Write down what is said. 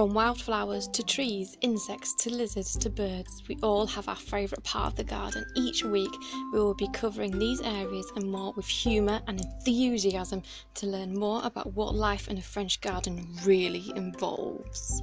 From wildflowers to trees, insects to lizards to birds, we all have our favourite part of the garden. Each week, we will be covering these areas and more with humour and enthusiasm to learn more about what life in a French garden really involves.